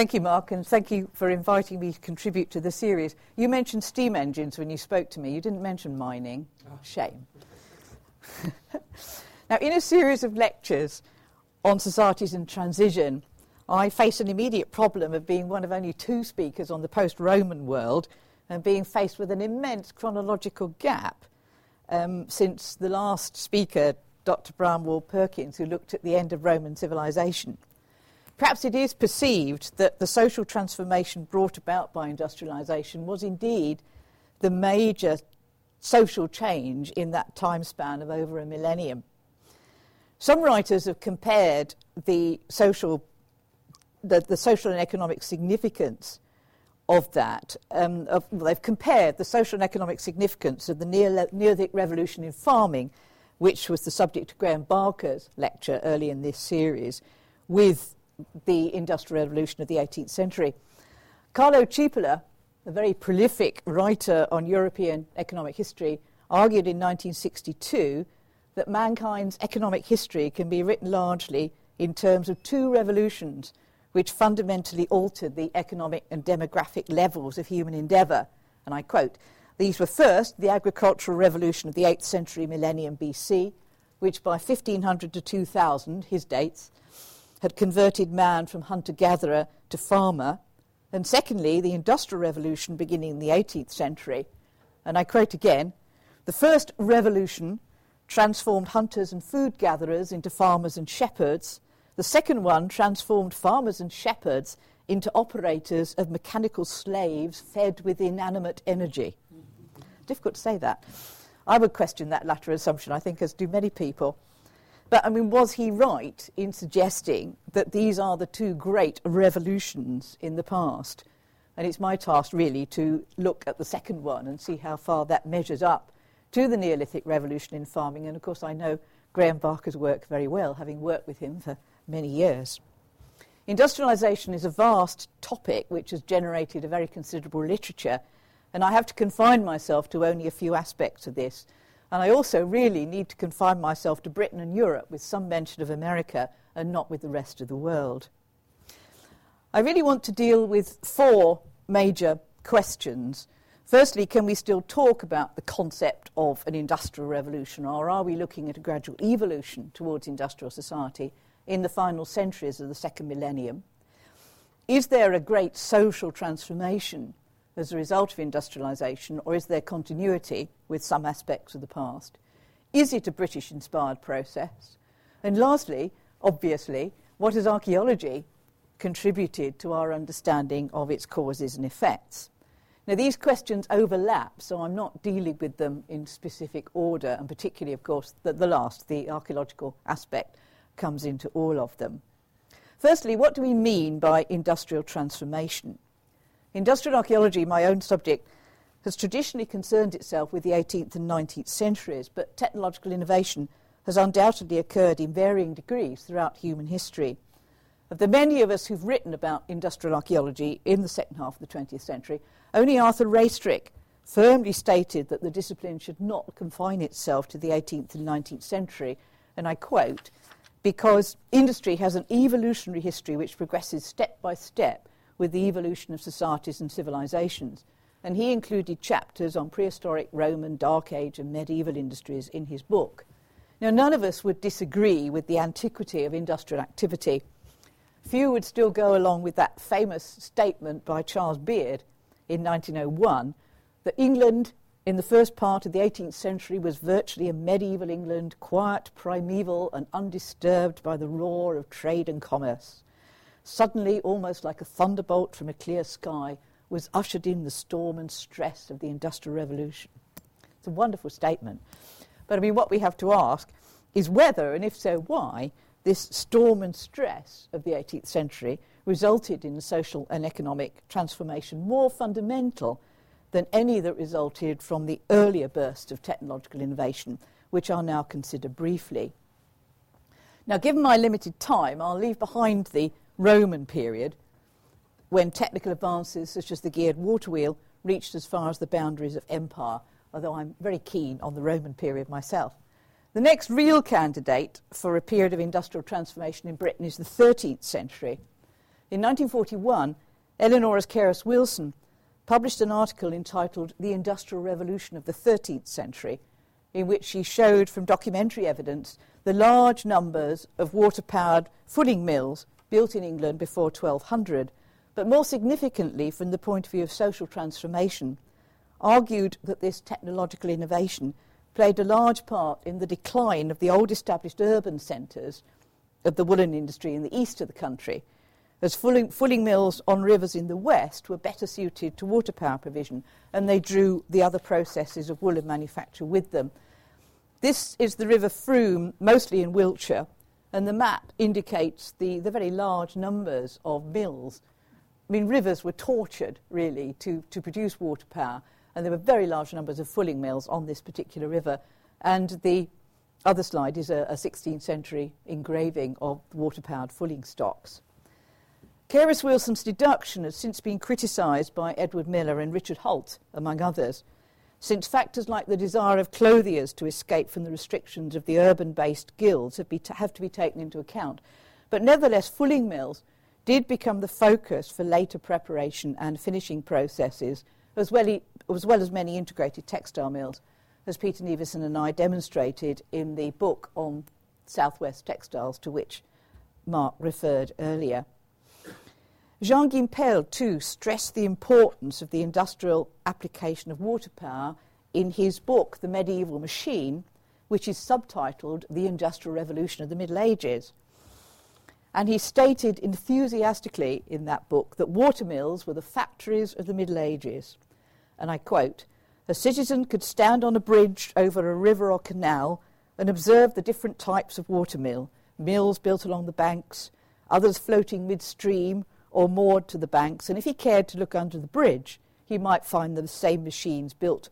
Thank you, Mark, and thank you for inviting me to contribute to the series. You mentioned steam engines when you spoke to me. You didn't mention mining. Oh. Shame. now, in a series of lectures on societies in transition, I face an immediate problem of being one of only two speakers on the post Roman world and being faced with an immense chronological gap um, since the last speaker, Dr. Bryan Ward-Perkins, who looked at the end of Roman civilization. Perhaps it is perceived that the social transformation brought about by industrialization was indeed the major social change in that time span of over a millennium. Some writers have compared the social, the, the social and economic significance of that. Um, of, well, they've compared the social and economic significance of the Neolithic revolution in farming, which was the subject of Graeme Barker's lecture early in this series, with the Industrial Revolution of the 18th century. Carlo Cipolla, a very prolific writer on European economic history, argued in 1962 that mankind's economic history can be written largely in terms of two revolutions which fundamentally altered the economic and demographic levels of human endeavour. And I quote, these were first the agricultural revolution of the 8th century millennium BC, which by 1500 to 2000, his dates, had converted man from hunter gatherer to farmer. And secondly, the Industrial Revolution beginning in the 18th century. And I quote again the first revolution transformed hunters and food gatherers into farmers and shepherds. The second one transformed farmers and shepherds into operators of mechanical slaves fed with inanimate energy. Difficult to say that. I would question that latter assumption, I think, as do many people. But I mean, was he right in suggesting that these are the two great revolutions in the past? And it's my task really to look at the second one and see how far that measures up to the Neolithic revolution in farming. And of course, I know Graeme Barker's work very well, having worked with him for many years. Industrialization is a vast topic which has generated a very considerable literature, and I have to confine myself to only a few aspects of this and I also really need to confine myself to Britain and Europe with some mention of America and not with the rest of the world. I really want to deal with four major questions. Firstly, can we still talk about the concept of an industrial revolution, or are we looking at a gradual evolution towards industrial society in the final centuries of the second millennium? Is there a great social transformation as a result of industrialisation, or is there continuity with some aspects of the past? Is it a British inspired process? And lastly, obviously, what has archaeology contributed to our understanding of its causes and effects? Now, these questions overlap, so I'm not dealing with them in specific order, and particularly, of course, the, the last, the archaeological aspect, comes into all of them. Firstly, what do we mean by industrial transformation? Industrial archaeology, my own subject, has traditionally concerned itself with the 18th and 19th centuries, but technological innovation has undoubtedly occurred in varying degrees throughout human history. Of the many of us who've written about industrial archaeology in the second half of the 20th century, only Arthur Raistrick firmly stated that the discipline should not confine itself to the 18th and 19th century, and I quote, because industry has an evolutionary history which progresses step by step with the evolution of societies and civilizations. And he included chapters on prehistoric Roman, Dark Age, and medieval industries in his book. Now, none of us would disagree with the antiquity of industrial activity. Few would still go along with that famous statement by Charles Beard in 1901 that England in the first part of the 18th century was virtually a medieval England, quiet, primeval, and undisturbed by the roar of trade and commerce. Suddenly, almost like a thunderbolt from a clear sky, was ushered in the storm and stress of the Industrial Revolution. It's a wonderful statement. But I mean, what we have to ask is whether, and if so, why, this storm and stress of the 18th century resulted in social and economic transformation more fundamental than any that resulted from the earlier burst of technological innovation, which I'll now consider briefly. Now, given my limited time, I'll leave behind the Roman period, when technical advances such as the geared water wheel reached as far as the boundaries of empire, although I'm very keen on the Roman period myself. The next real candidate for a period of industrial transformation in Britain is the 13th century. In 1941, Eleanor Carus Wilson published an article entitled The Industrial Revolution of the 13th Century, in which she showed from documentary evidence the large numbers of water powered fulling mills built in England before 1200, but more significantly, from the point of view of social transformation, argued that this technological innovation played a large part in the decline of the old established urban centres of the woolen industry in the east of the country, as fulling, fulling, mills on rivers in the west were better suited to water power provision and they drew the other processes of woolen manufacture with them. This is the River Frome, mostly in Wiltshire, and the map indicates the, the very large numbers of mills. I mean, rivers were tortured, really, to, to produce water power, and there were very large numbers of fulling mills on this particular river. And the other slide is a, a 16th century engraving of water powered fulling stocks. Carus Wilson's deduction has since been criticised by Edward Miller and Richard Holt, among others, since factors like the desire of clothiers to escape from the restrictions of the urban based guilds have, be have to be taken into account. But nevertheless, fulling mills did become the focus for later preparation and finishing processes, as well, e- as well as many integrated textile mills, as Peter Neaverson and I demonstrated in the book on Southwest textiles to which Mark referred earlier. Jean Gimpel, too, stressed the importance of the industrial application of water power in his book, The Medieval Machine, which is subtitled The Industrial Revolution of the Middle Ages. And he stated enthusiastically in that book that watermills were the factories of the Middle Ages. And I quote A citizen could stand on a bridge over a river or canal and observe the different types of watermill mills built along the banks, others floating midstream or moored to the banks, and if he cared to look under the bridge, he might find the same machines built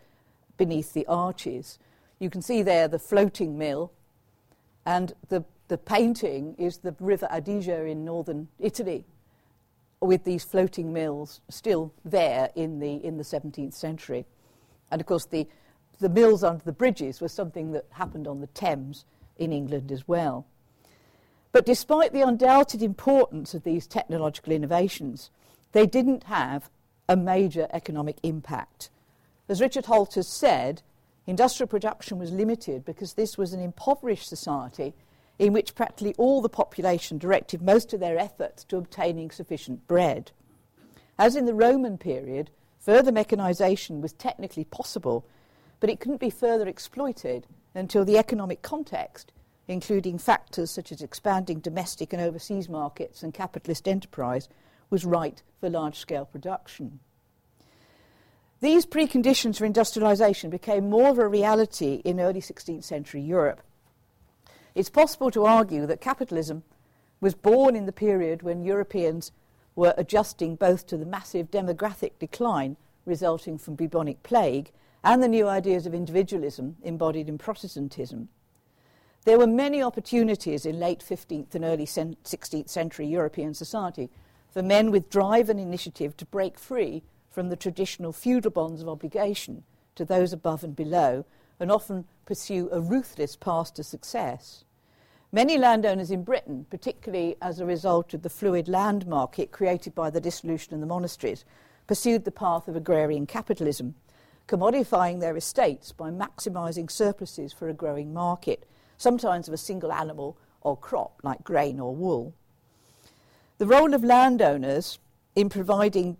beneath the arches. You can see there the floating mill, and the, the painting is the River Adige in northern Italy, with these floating mills still there in the, in the 17th century. And of course, the, the mills under the bridges was something that happened on the Thames in England as well. But despite the undoubted importance of these technological innovations, they didn't have a major economic impact. As Richard Holt has said, industrial production was limited because this was an impoverished society in which practically all the population directed most of their efforts to obtaining sufficient bread. As in the Roman period, further mechanisation was technically possible, but it couldn't be further exploited until the economic context including factors such as expanding domestic and overseas markets and capitalist enterprise, was right for large scale production. These preconditions for industrialization became more of a reality in early 16th century Europe. It's possible to argue that capitalism was born in the period when Europeans were adjusting both to the massive demographic decline resulting from bubonic plague and the new ideas of individualism embodied in Protestantism. There were many opportunities in late 15th and early 16th century European society for men with drive and initiative to break free from the traditional feudal bonds of obligation to those above and below and often pursue a ruthless path to success. Many landowners in Britain, particularly as a result of the fluid land market created by the dissolution of the monasteries, pursued the path of agrarian capitalism, commodifying their estates by maximising surpluses for a growing market sometimes of a single animal or crop like grain or wool. The role of landowners in providing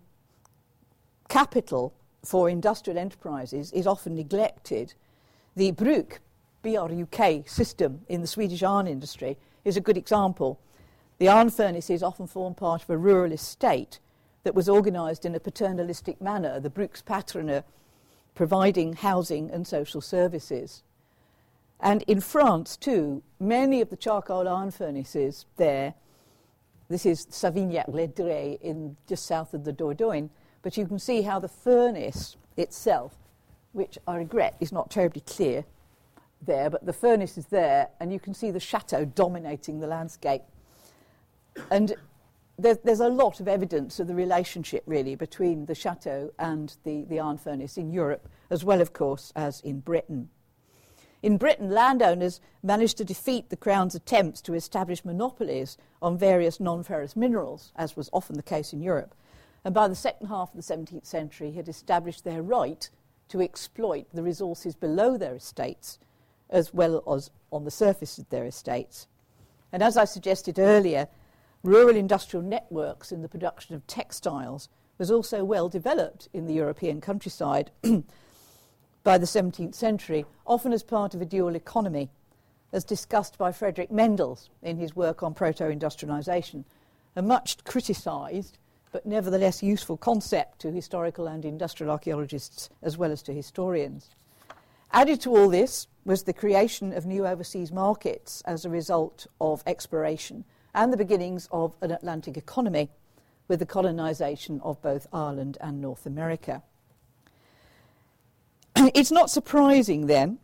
capital for industrial enterprises is often neglected. The Bruk, BRUK system in the Swedish iron industry is a good example. The iron furnaces often form part of a rural estate that was organised in a paternalistic manner, the Brukspatroner providing housing and social services. And in France, too, many of the charcoal iron furnaces there, this is Savignac-Lédrier in just south of the Dordogne, but you can see how the furnace itself, which I regret is not terribly clear there, but the furnace is there, and you can see the chateau dominating the landscape. And there, there's a lot of evidence of the relationship, really, between the chateau and the, the iron furnace in Europe, as well, of course, as in Britain. In Britain, landowners managed to defeat the Crown's attempts to establish monopolies on various non ferrous minerals, as was often the case in Europe, and by the second half of the 17th century had established their right to exploit the resources below their estates as well as on the surface of their estates. And as I suggested earlier, rural industrial networks in the production of textiles was also well developed in the European countryside by the 17th century, often as part of a dual economy, as discussed by Frederick Mendels in his work on proto industrialisation, a much criticised but nevertheless useful concept to historical and industrial archaeologists as well as to historians. Added to all this was the creation of new overseas markets as a result of exploration and the beginnings of an Atlantic economy with the colonisation of both Ireland and North America. it's not surprising then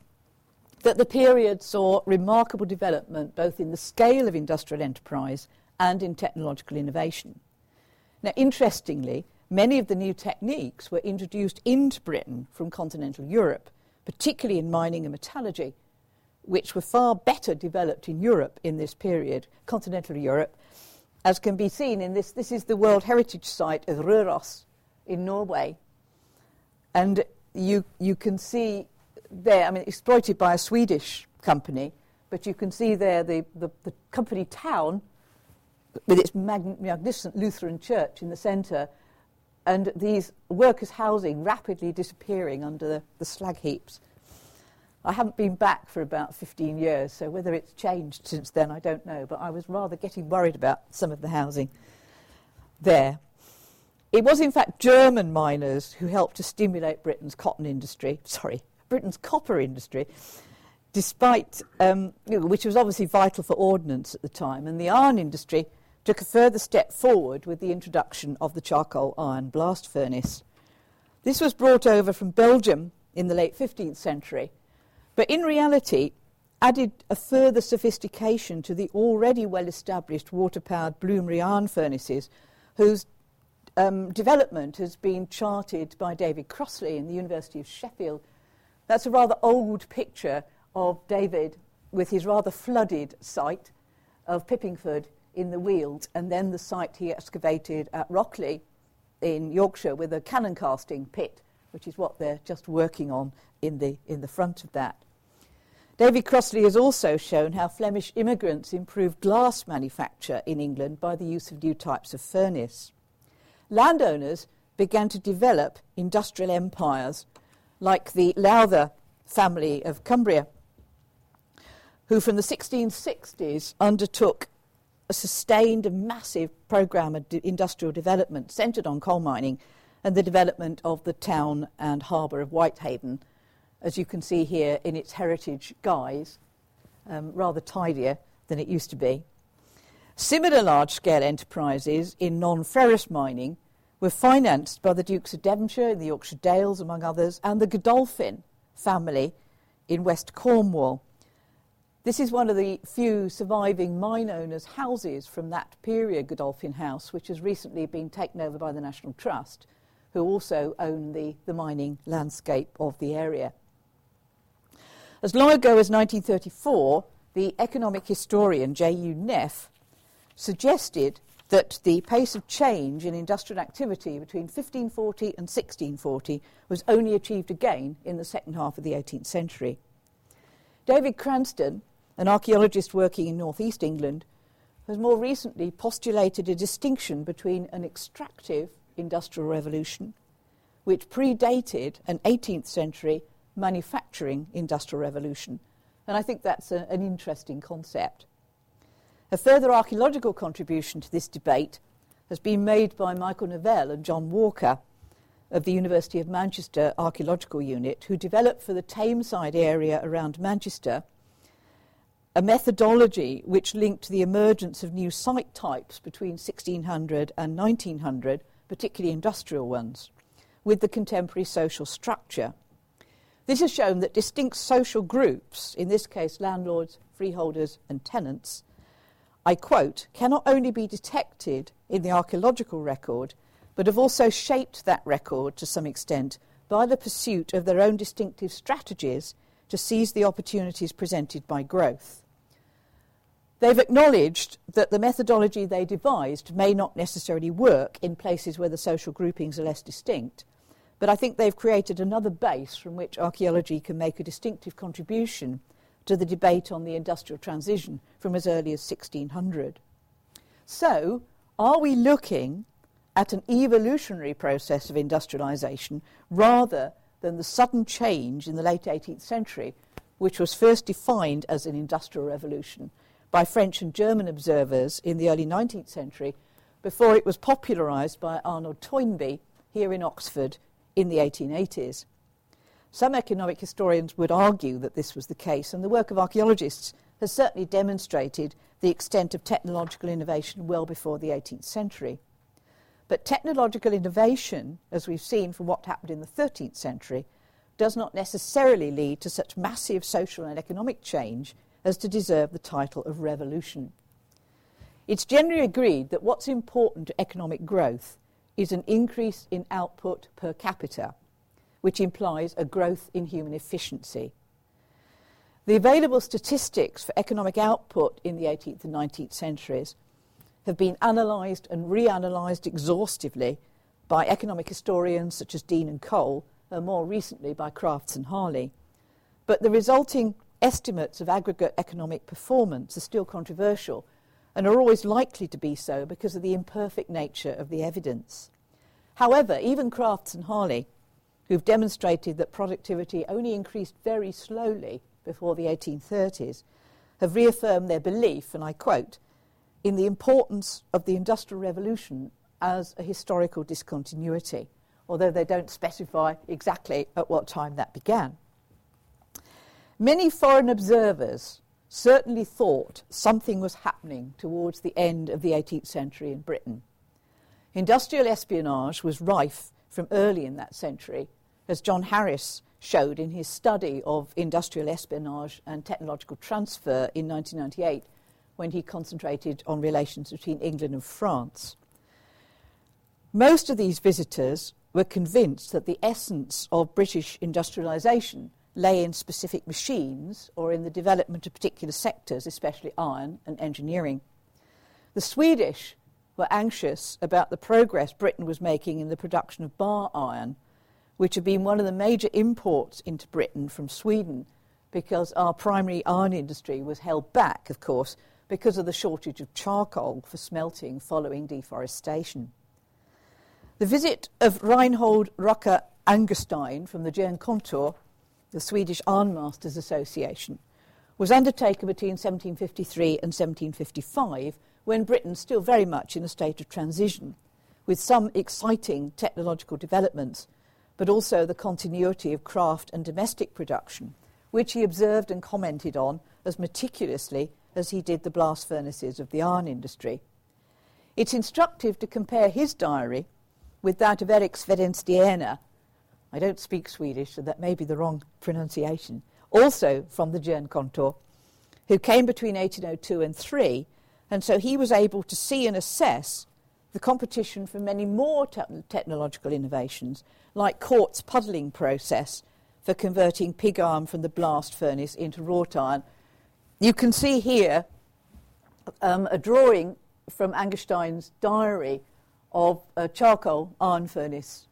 that the period saw remarkable development both in the scale of industrial enterprise and in technological innovation. Now, interestingly, many of the new techniques were introduced into Britain from continental Europe, particularly in mining and metallurgy, which were far better developed in Europe in this period, continental Europe, as can be seen in this. This is the World Heritage Site of Røros in Norway. And you, you can see there, I mean, exploited by a Swedish company, but you can see there the, the, the company town with its magnificent Lutheran church in the centre, and these workers' housing rapidly disappearing under the, the slag heaps. I haven't been back for about 15 years, so whether it's changed since then, I don't know, but I was rather getting worried about some of the housing there. It was, in fact, German miners who helped to stimulate Britain's cotton industry, sorry, Britain's copper industry, despite, um, which was obviously vital for ordnance at the time, and the iron industry took a further step forward with the introduction of the charcoal iron blast furnace. This was brought over from Belgium in the late 15th century, but in reality added a further sophistication to the already well established water powered Bloomery iron furnaces, whose um, development has been charted by David Crossley in the University of Sheffield. That's a rather old picture of David with his rather flooded site of Pippingford in the Weald, and then the site he excavated at Rockley in Yorkshire with a cannon casting pit, which is what they're just working on in the, in the front of that. David Crossley has also shown how Flemish immigrants improved glass manufacture in England by the use of new types of furnace. Landowners began to develop industrial empires like the Lowther family of Cumbria, who from the 1660s undertook a sustained and massive programme of de- industrial development centred on coal mining and the development of the town and harbour of Whitehaven, as you can see here in its heritage guise, um, rather tidier than it used to be. Similar large scale enterprises in non ferrous mining were financed by the Dukes of Devonshire in the Yorkshire Dales, among others, and the Godolphin family in West Cornwall. This is one of the few surviving mine owners' houses from that period, Godolphin House, which has recently been taken over by the National Trust, who also own the, the mining landscape of the area. As long ago as 1934, the economic historian J.U. Nef suggested that the pace of change in industrial activity between 1540 and 1640 was only achieved again in the second half of the 18th century. David Cranstone an archaeologist working in northeast England, has more recently postulated a distinction between an extractive industrial revolution, which predated an 18th century manufacturing industrial revolution. And I think that's a, an interesting concept. A further archaeological contribution to this debate has been made by Michael Nevell and John Walker of the University of Manchester Archaeological Unit, who developed for the Tameside area around Manchester a methodology which linked the emergence of new site types between 1600 and 1900, particularly industrial ones, with the contemporary social structure. This has shown that distinct social groups, in this case landlords, freeholders, and tenants, I quote, cannot only be detected in the archaeological record, but have also shaped that record to some extent by the pursuit of their own distinctive strategies to seize the opportunities presented by growth. They've acknowledged that the methodology they devised may not necessarily work in places where the social groupings are less distinct, but I think they've created another base from which archaeology can make a distinctive contribution to the debate on the industrial transition from as early as 1600. So, are we looking at an evolutionary process of industrialisation rather than the sudden change in the late 18th century, which was first defined as an industrial revolution by French and German observers in the early 19th century before it was popularised by Arnold Toynbee here in Oxford in the 1880s. Some economic historians would argue that this was the case, and the work of archaeologists has certainly demonstrated the extent of technological innovation well before the 18th century. But technological innovation, as we've seen from what happened in the 13th century, does not necessarily lead to such massive social and economic change as to deserve the title of revolution. It's generally agreed that what's important to economic growth is an increase in output per capita, which implies a growth in human efficiency. The available statistics for economic output in the 18th and 19th centuries have been analysed and reanalysed exhaustively by economic historians such as Deane and Cole, and more recently by Crafts and Harley. But the resulting estimates of aggregate economic performance are still controversial and are always likely to be so because of the imperfect nature of the evidence. However, even Crafts and Harley, who've demonstrated that productivity only increased very slowly before the 1830s, have reaffirmed their belief, and I quote, in the importance of the Industrial Revolution as a historical discontinuity, although they don't specify exactly at what time that began. Many foreign observers certainly thought something was happening towards the end of the 18th century in Britain. Industrial espionage was rife from early in that century, as John Harris showed in his study of industrial espionage and technological transfer in 1998 when he concentrated on relations between England and France. Most of these visitors were convinced that the essence of British industrialisation lay in specific machines or in the development of particular sectors, especially iron and engineering. The Swedish were anxious about the progress Britain was making in the production of bar iron, which had been one of the major imports into Britain from Sweden because our primary iron industry was held back, of course, because of the shortage of charcoal for smelting following deforestation. The visit of Reinhold Rucker Angerstein from the Jernkontor the Swedish Ironmasters Association, was undertaken between 1753 and 1755 when Britain was still very much in a state of transition, with some exciting technological developments, but also the continuity of craft and domestic production, which he observed and commented on as meticulously as he did the blast furnaces of the iron industry. It's instructive to compare his diary with that of Erik Svedenstierna, I don't speak Swedish, so that may be the wrong pronunciation, also from the Jernkontor, who came between 1802 and 3, and so he was able to see and assess the competition for many more te- technological innovations, like Cort's puddling process for converting pig iron from the blast furnace into wrought iron. You can see here um, a drawing from Angerstein's diary of a charcoal iron furnace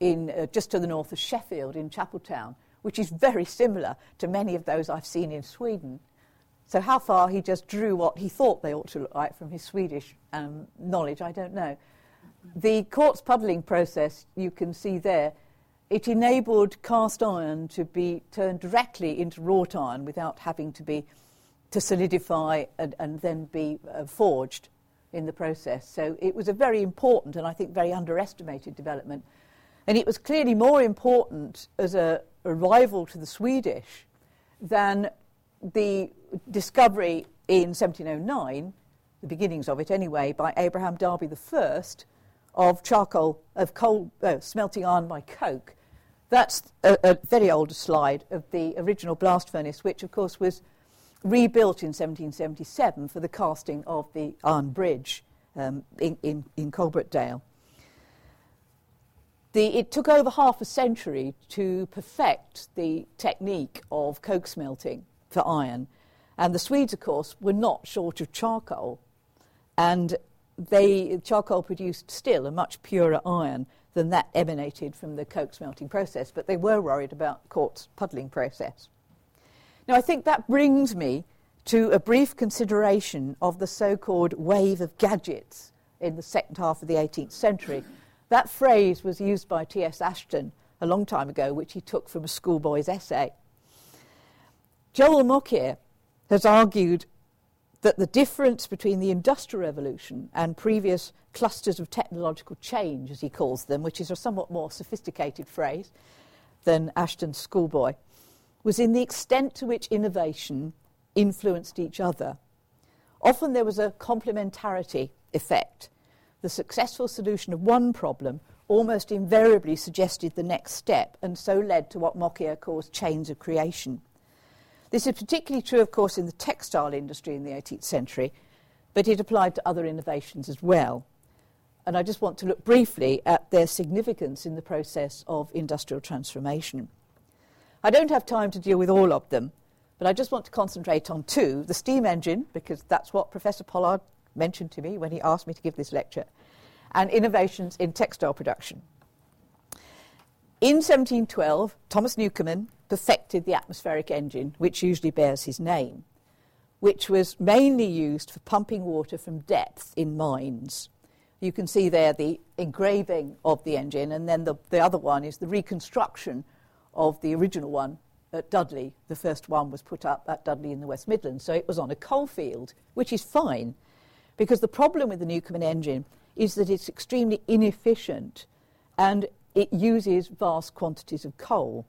in, uh, just to the north of Sheffield in Chapeltown, which is very similar to many of those I've seen in Sweden. So, how far he just drew what he thought they ought to look like from his Swedish um, knowledge, I don't know. The Cort's puddling process you can see there, it enabled cast iron to be turned directly into wrought iron without having to be to solidify and, and then be uh, forged in the process. So it was a very important and I think very underestimated development and it was clearly more important as a, a rival to the Swedish than the discovery in 1709, the beginnings of it anyway, by Abraham Darby I of charcoal, of coal, uh, smelting iron by coke. That's a, a, very old slide of the original blast furnace, which of course was rebuilt in 1777 for the casting of the Iron Bridge um, in, in, in Coalbrookdale. The, it took over half a century to perfect the technique of coke smelting for iron. And the Swedes, of course, were not short of charcoal. And they, charcoal produced still a much purer iron than that emanated from the coke smelting process, but they were worried about Cort's puddling process. Now, I think that brings me to a brief consideration of the so called wave of gadgets in the second half of the 18th century. That phrase was used by T.S. Ashton a long time ago, which he took from a schoolboy's essay. Joel Mokyr has argued that the difference between the Industrial Revolution and previous clusters of technological change, as he calls them, which is a somewhat more sophisticated phrase than Ashton's schoolboy, was in the extent to which innovation influenced each other. Often there was a complementarity effect. The successful solution of one problem almost invariably suggested the next step and so led to what Mokyr calls chains of creation. This is particularly true, of course, in the textile industry in the 18th century, but it applied to other innovations as well. And I just want to look briefly at their significance in the process of industrial transformation. I don't have time to deal with all of them, but I just want to concentrate on two the steam engine, because that's what Professor Pollard mentioned to me when he asked me to give this lecture, and innovations in textile production. In 1712, Thomas Newcomen perfected the atmospheric engine, which usually bears his name, which was mainly used for pumping water from depth in mines. You can see there the engraving of the engine, and then the, the other one is the reconstruction of the original one at Dudley. The first one was put up at Dudley in the West Midlands, so it was on a coal field, which is fine, because the problem with the Newcomen engine is that it's extremely inefficient and it uses vast quantities of coal.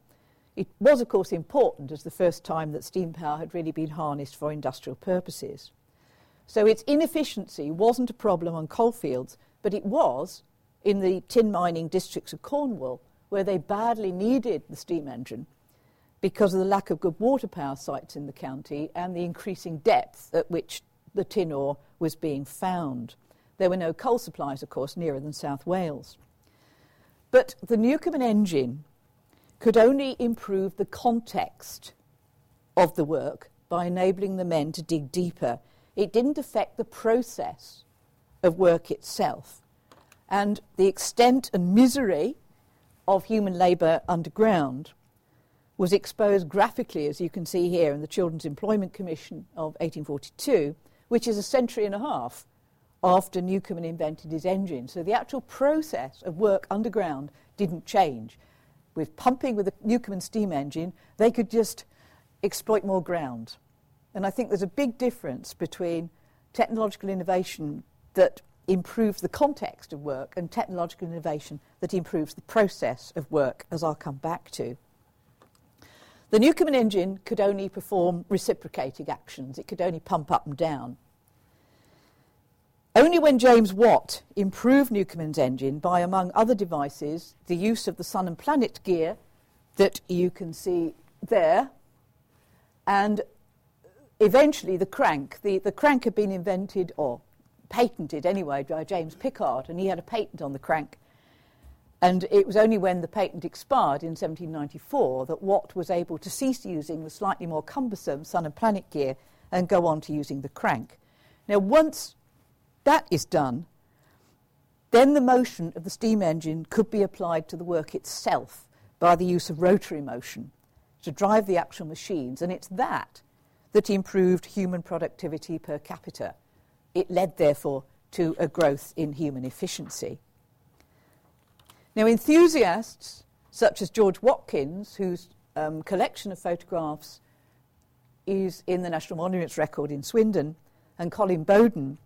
It was, of course, important as the first time that steam power had really been harnessed for industrial purposes. So its inefficiency wasn't a problem on coalfields, but it was in the tin mining districts of Cornwall, where they badly needed the steam engine because of the lack of good water power sites in the county and the increasing depth at which the tin ore was being found. There were no coal supplies, of course, nearer than South Wales. But the Newcomen engine could only improve the context of the work by enabling the men to dig deeper. It didn't affect the process of work itself. And the extent and misery of human labour underground was exposed graphically, as you can see here, in the Children's Employment Commission of 1842, which is a century and a half after Newcomen invented his engine. So the actual process of work underground didn't change. With pumping with the Newcomen steam engine, they could just exploit more ground. And I think there's a big difference between technological innovation that improves the context of work and technological innovation that improves the process of work, as I'll come back to. The Newcomen engine could only perform reciprocating actions, it could only pump up and down. Only when James Watt improved Newcomen's engine by, among other devices, the use of the sun and planet gear that you can see there, and eventually the crank. The, the crank had been invented, or patented anyway, by James Pickard, and he had a patent on the crank. And it was only when the patent expired in 1794 that Watt was able to cease using the slightly more cumbersome sun and planet gear and go on to using the crank. Now, once that is done, then the motion of the steam engine could be applied to the work itself by the use of rotary motion to drive the actual machines, and it's that that improved human productivity per capita. It led, therefore, to a growth in human efficiency. Now, enthusiasts such as George Watkins, whose um, collection of photographs is in the National Monuments Record in Swindon, and Colin Bowden,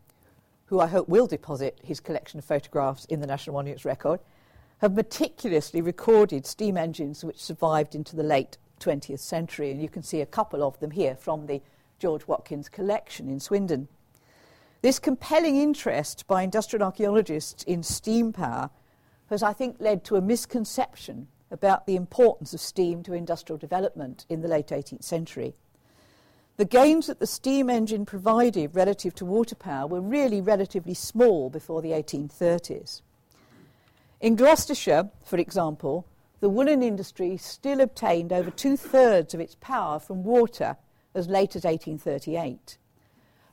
who I hope will deposit his collection of photographs in the National Monuments Record, have meticulously recorded steam engines which survived into the late 20th century. And you can see a couple of them here from the George Watkins collection in Swindon. This compelling interest by industrial archaeologists in steam power has, I think, led to a misconception about the importance of steam to industrial development in the late 18th century. The gains that the steam engine provided relative to water power were really relatively small before the 1830s. In Gloucestershire, for example, the woolen industry still obtained over two thirds of its power from water as late as 1838.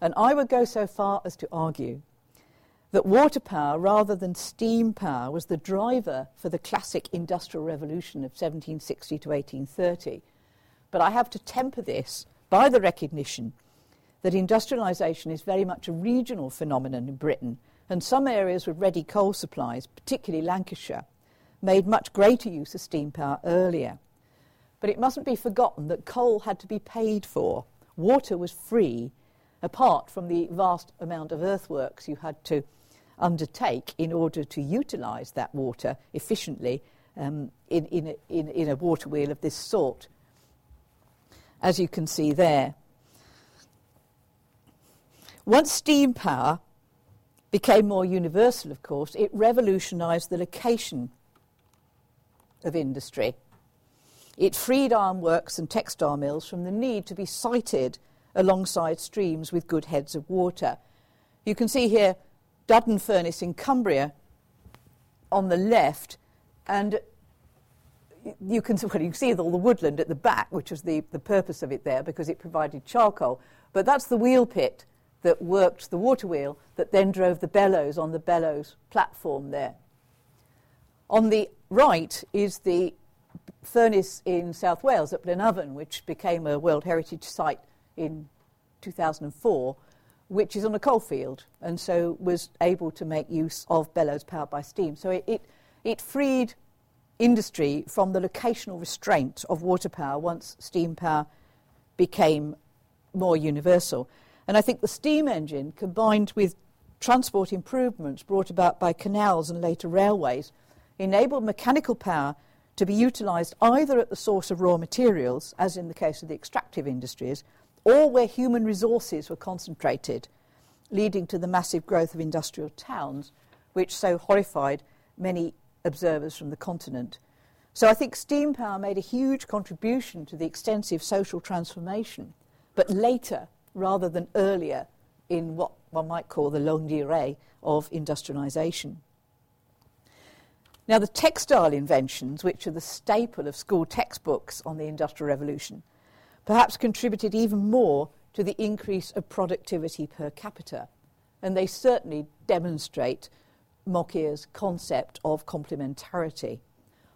And I would go so far as to argue that water power rather than steam power was the driver for the classic industrial revolution of 1760 to 1830. But I have to temper this by the recognition that industrialisation is very much a regional phenomenon in Britain, and some areas with ready coal supplies, particularly Lancashire, made much greater use of steam power earlier. But it mustn't be forgotten that coal had to be paid for. Water was free, apart from the vast amount of earthworks you had to undertake in order to utilise that water efficiently um, in, in, a, in, in a water wheel of this sort, as you can see there. Once steam power became more universal, of course, it revolutionised the location of industry. It freed ironworks and textile mills from the need to be sited alongside streams with good heads of water. You can see here Duddon Furnace in Cumbria on the left, and you can, well, you can see all the woodland at the back, which was the, the purpose of it there because it provided charcoal. But that's the wheel pit that worked the water wheel that then drove the bellows on the bellows platform there. On the right is the furnace in South Wales at Blaenavon, which became a World Heritage Site in 2004, which is on a coalfield and so was able to make use of bellows powered by steam. So it, it, it freed industry from the locational restraint of water power once steam power became more universal. And I think the steam engine, combined with transport improvements brought about by canals and later railways, enabled mechanical power to be utilised either at the source of raw materials, as in the case of the extractive industries, or where human resources were concentrated, leading to the massive growth of industrial towns, which so horrified many observers from the continent. So I think steam power made a huge contribution to the extensive social transformation, but later rather than earlier in what one might call the longue durée of industrialisation. Now, the textile inventions, which are the staple of school textbooks on the Industrial Revolution, perhaps contributed even more to the increase of productivity per capita, and they certainly demonstrate Mokyr's concept of complementarity.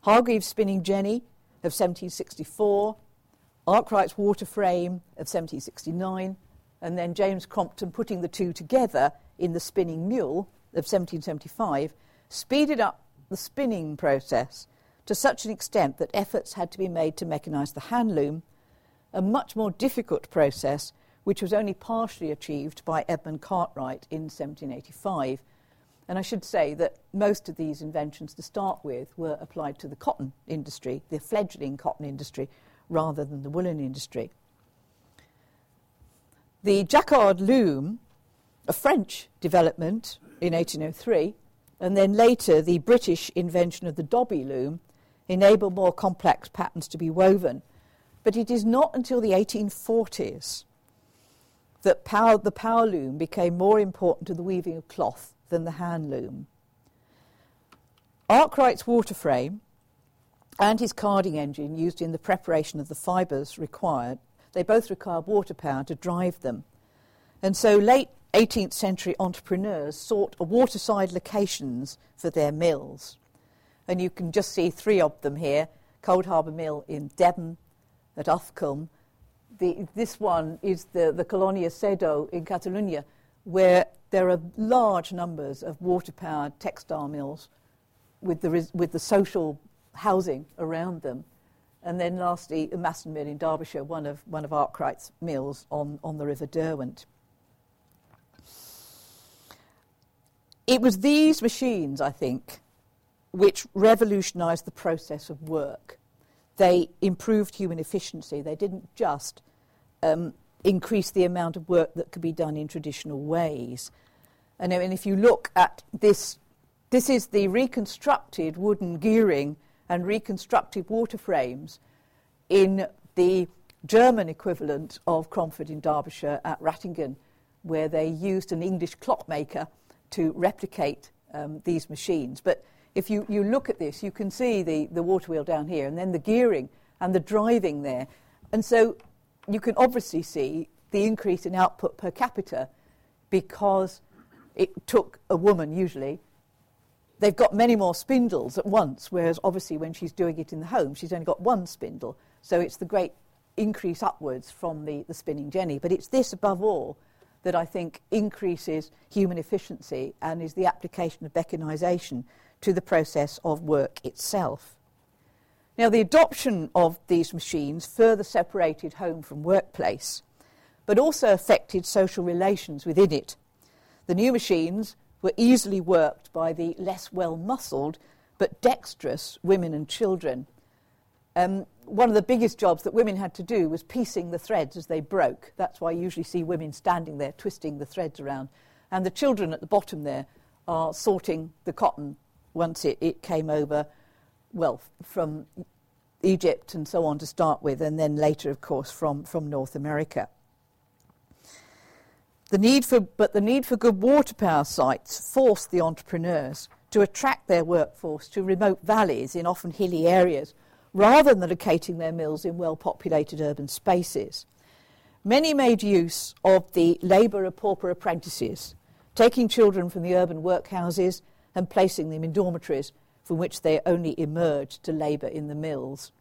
Hargreaves' spinning jenny of 1764, Arkwright's water frame of 1769, and then James Crompton putting the two together in the spinning mule of 1775 speeded up the spinning process to such an extent that efforts had to be made to mechanise the hand loom, a much more difficult process which was only partially achieved by Edmund Cartwright in 1785. And I should say that most of these inventions to start with were applied to the cotton industry, the fledgling cotton industry, rather than the woolen industry. The Jacquard loom, a French development in 1803, and then later the British invention of the Dobby loom, enabled more complex patterns to be woven. But it is not until the 1840s that power, the power loom became more important to the weaving of cloth than the hand loom. Arkwright's water frame and his carding engine used in the preparation of the fibres required, they both required water power to drive them. And so late 18th century entrepreneurs sought waterside locations for their mills. And you can just see three of them here Coldharbour Mill in Devon, at Uffculme. The, this one is the, the Colonia Sedo in Catalonia, where there are large numbers of water powered textile mills with the, with the social housing around them. And then lastly, a Masson Mill in Derbyshire, one of, one of Arkwright's mills on, on the River Derwent. It was these machines, I think, which revolutionised the process of work. They improved human efficiency. They didn't just um, increase the amount of work that could be done in traditional ways. And, and if you look at this, this is the reconstructed wooden gearing and reconstructed water frames in the German equivalent of Cromford in Derbyshire at Ratingen, where they used an English clockmaker to replicate um, these machines. But if you, you look at this, you can see the, the water wheel down here and then the gearing and the driving there. And so you can obviously see the increase in output per capita because it took a woman usually. They've got many more spindles at once, whereas obviously when she's doing it in the home, she's only got one spindle. So it's the great increase upwards from the, the spinning jenny. But it's this above all that I think increases human efficiency and is the application of mechanisation to the process of work itself. Now, the adoption of these machines further separated home from workplace, but also affected social relations within it. The new machines were easily worked by the less well muscled but dexterous women and children. Um, one of the biggest jobs that women had to do was piecing the threads as they broke. That's why you usually see women standing there twisting the threads around. And the children at the bottom there are sorting the cotton once it, it came over, well, from Egypt and so on to start with, and then later, of course, from, from North America. The need for, but the need for good water power sites forced the entrepreneurs to attract their workforce to remote valleys in often hilly areas rather than locating their mills in well populated urban spaces. Many made use of the labour of pauper apprentices, taking children from the urban workhouses and placing them in dormitories from which they only emerged to labour in the mills.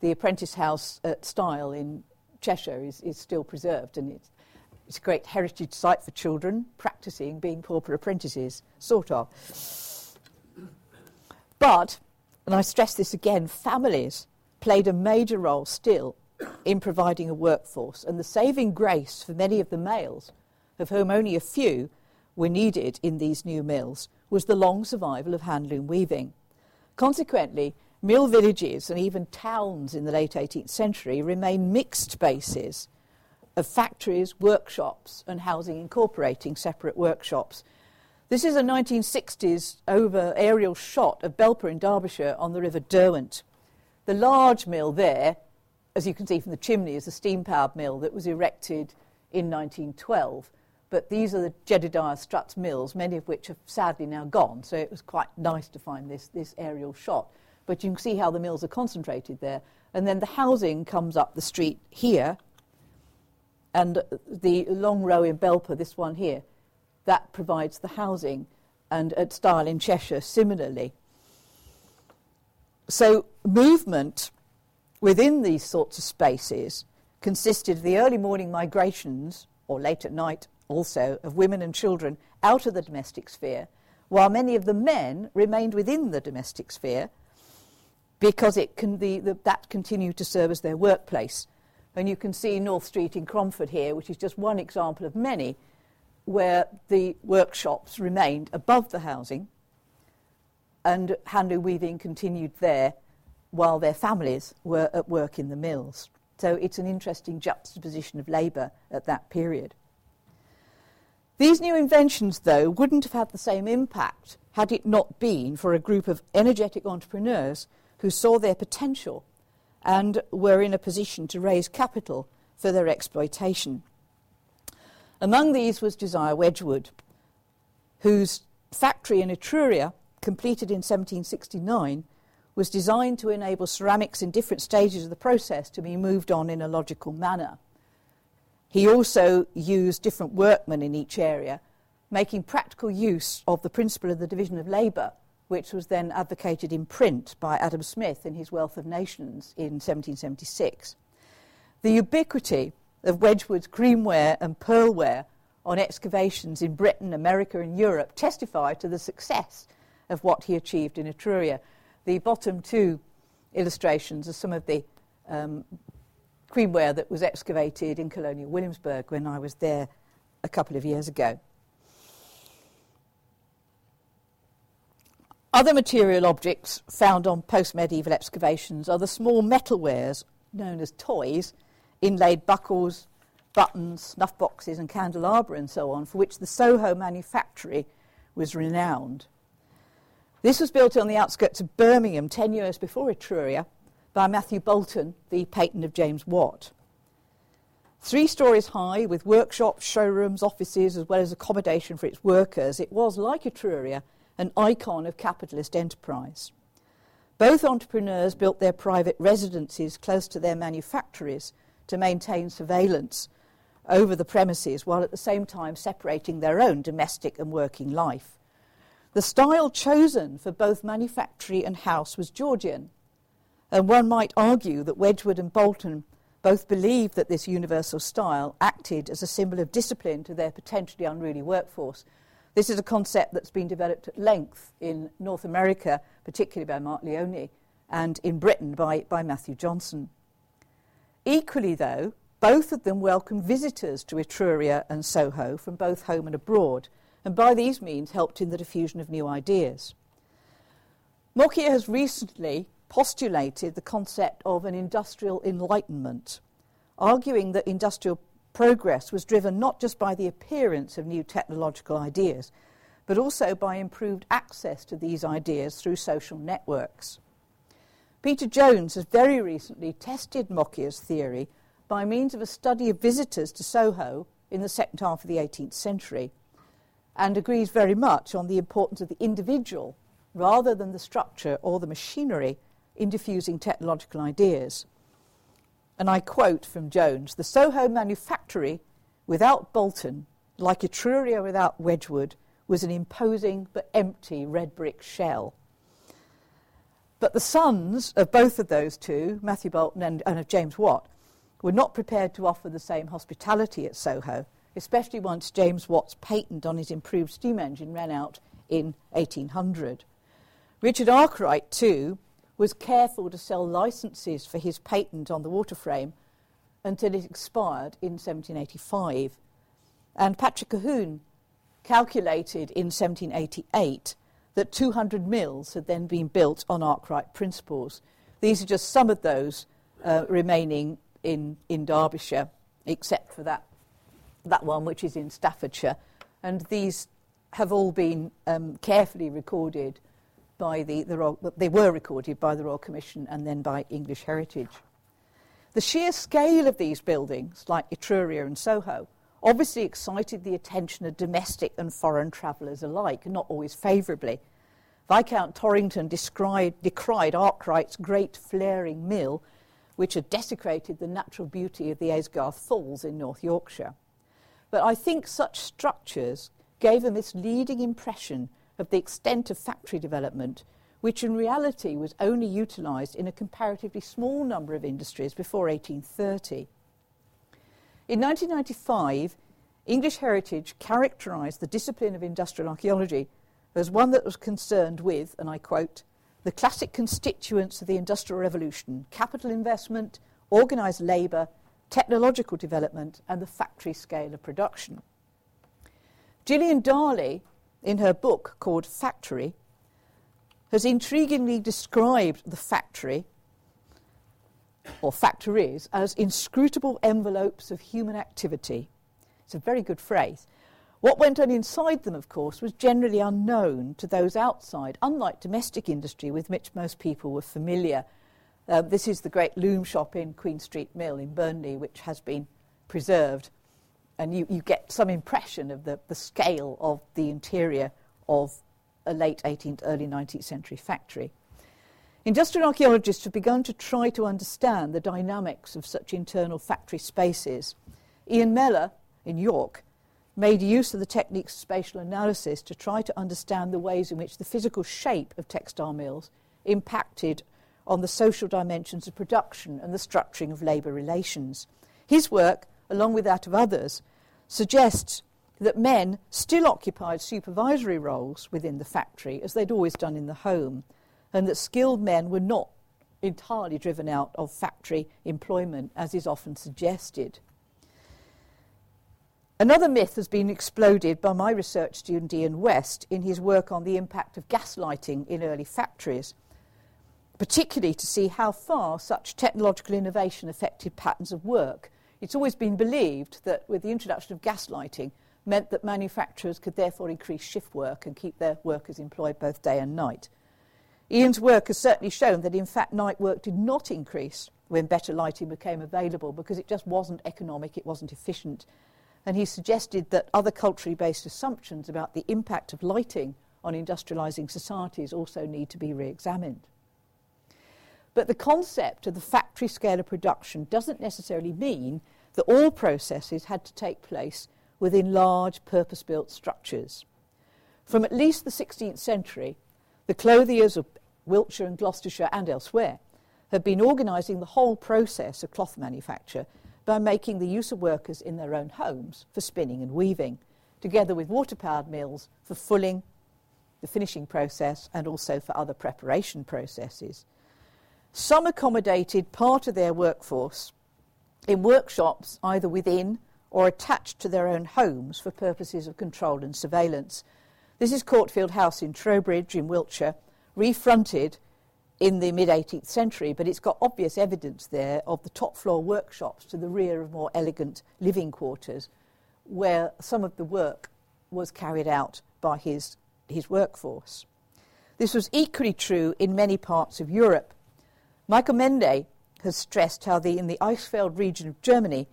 The apprentice house uh, at Styal in Cheshire is, is still preserved and it's, it's a great heritage site for children practicing being pauper apprentices, sort of. But, and I stress this again, families played a major role still in providing a workforce, and the saving grace for many of the males, of whom only a few were needed in these new mills, was the long survival of handloom weaving. Consequently, mill villages and even towns in the late 18th century remain mixed spaces of factories, workshops, and housing incorporating separate workshops. This is a 1960s over aerial shot of Belper in Derbyshire on the River Derwent. The large mill there, as you can see from the chimney, is a steam powered mill that was erected in 1912. But these are the Jedediah Strutt's mills, many of which have sadly now gone. So it was quite nice to find this, this aerial shot. But you can see how the mills are concentrated there. And then the housing comes up the street here. And the long row in Belper, this one here, that provides the housing. And at Styal in Cheshire, similarly. So movement within these sorts of spaces consisted of the early morning migrations, or late at night also of women and children out of the domestic sphere, while many of the men remained within the domestic sphere because it can, the, that continued to serve as their workplace. And you can see North Street in Cromford here, which is just one example of many, where the workshops remained above the housing and handloom weaving continued there while their families were at work in the mills. So it's an interesting juxtaposition of labour at that period. These new inventions, though, wouldn't have had the same impact had it not been for a group of energetic entrepreneurs who saw their potential and were in a position to raise capital for their exploitation. Among these was Josiah Wedgwood, whose factory in Etruria, completed in 1769, was designed to enable ceramics in different stages of the process to be moved on in a logical manner. He also used different workmen in each area, making practical use of the principle of the division of labour, which was then advocated in print by Adam Smith in his Wealth of Nations in 1776. The ubiquity of Wedgwood's creamware and pearlware on excavations in Britain, America, and Europe testify to the success of what he achieved in Etruria. The bottom two illustrations are some of the um, creamware that was excavated in colonial Williamsburg when I was there a couple of years ago. Other material objects found on post medieval excavations are the small metalwares known as toys, inlaid buckles, buttons, snuff boxes, and candelabra, and so on, for which the Soho manufactory was renowned. This was built on the outskirts of Birmingham 10 years before Etruria by Matthew Boulton, the patron of James Watt. Three stories high, with workshops, showrooms, offices, as well as accommodation for its workers, it was, like Etruria, an icon of capitalist enterprise. Both entrepreneurs built their private residences close to their manufactories to maintain surveillance over the premises while at the same time separating their own domestic and working life. The style chosen for both manufactory and house was Georgian, and one might argue that Wedgwood and Boulton both believed that this universal style acted as a symbol of discipline to their potentially unruly workforce. This is a concept that's been developed at length in North America, particularly by Mark Leone, and in Britain by, by Matthew Johnson. Equally, though, both of them welcomed visitors to Etruria and Soho from both home and abroad, and by these means helped in the diffusion of new ideas. Mokyr has recently postulated the concept of an industrial enlightenment, arguing that industrial progress was driven not just by the appearance of new technological ideas, but also by improved access to these ideas through social networks. Peter Jones has very recently tested Mokyr's theory by means of a study of visitors to Soho in the second half of the 18th century and agrees very much on the importance of the individual rather than the structure or the machinery in diffusing technological ideas. And I quote from Jones The Soho manufactory without Boulton, like Etruria without Wedgwood, was an imposing but empty red brick shell. But the sons of both of those two, Matthew Boulton and, and of James Watt, were not prepared to offer the same hospitality at Soho, especially once James Watt's patent on his improved steam engine ran out in 1800. Richard Arkwright, too, was careful to sell licenses for his patent on the water frame until it expired in 1785. And Patrick Colquhoun calculated in 1788 that 200 mills had then been built on Arkwright principles. These are just some of those uh, remaining in, in Derbyshire, except for that, that one which is in Staffordshire. And these have all been um, carefully recorded by the, the Royal, they were recorded by the Royal Commission and then by English Heritage. The sheer scale of these buildings, like Etruria and Soho, obviously excited the attention of domestic and foreign travellers alike, not always favourably. Viscount Torrington descried, decried Arkwright's great flaring mill which had desecrated the natural beauty of the Aysgarth Falls in North Yorkshire. But I think such structures gave a misleading impression of the extent of factory development, which in reality was only utilised in a comparatively small number of industries before 1830. In 1995, English Heritage characterised the discipline of industrial archaeology as one that was concerned with, and I quote, the classic constituents of the Industrial Revolution capital investment, organised labour, technological development, and the factory scale of production. Gillian Darley, in her book called Factory, has intriguingly described the factory or factories as inscrutable envelopes of human activity. It's a very good phrase. What went on inside them, of course, was generally unknown to those outside, unlike domestic industry with which most people were familiar. Uh, this is the great loom shop in Queen Street Mill in Burnley, which has been preserved. And you, you get some impression of the, the scale of the interior of a late 18th, early 19th century factory. Industrial archaeologists have begun to try to understand the dynamics of such internal factory spaces. Ian Mellor in York made use of the techniques of spatial analysis to try to understand the ways in which the physical shape of textile mills impacted on the social dimensions of production and the structuring of labour relations. His work, along with that of others, suggests that men still occupied supervisory roles within the factory, as they'd always done in the home, and that skilled men were not entirely driven out of factory employment, as is often suggested. Another myth has been exploded by my research student Ian West in his work on the impact of gaslighting in early factories, particularly to see how far such technological innovation affected patterns of work. It's always been believed that with the introduction of gaslighting meant that manufacturers could therefore increase shift work and keep their workers employed both day and night. Ian's work has certainly shown that in fact night work did not increase when better lighting became available because it just wasn't economic, it wasn't efficient, and he suggested that other culturally based assumptions about the impact of lighting on industrialising societies also need to be re examined. But the concept of the factory scale of production doesn't necessarily mean that all processes had to take place within large purpose built structures. From at least the 16th century, the clothiers of Wiltshire and Gloucestershire and elsewhere had been organising the whole process of cloth manufacture by making the use of workers in their own homes for spinning and weaving, together with water powered mills for fulling, the finishing process, and also for other preparation processes. Some accommodated part of their workforce in workshops either within or attached to their own homes for purposes of control and surveillance. This is Courtfield House in Trowbridge in Wiltshire, refronted in the mid 18th century, but it's got obvious evidence there of the top floor workshops to the rear of more elegant living quarters, where some of the work was carried out by his, his workforce. This was equally true in many parts of Europe. Michael Mende has stressed how the, in the Eichsfeld region of Germany,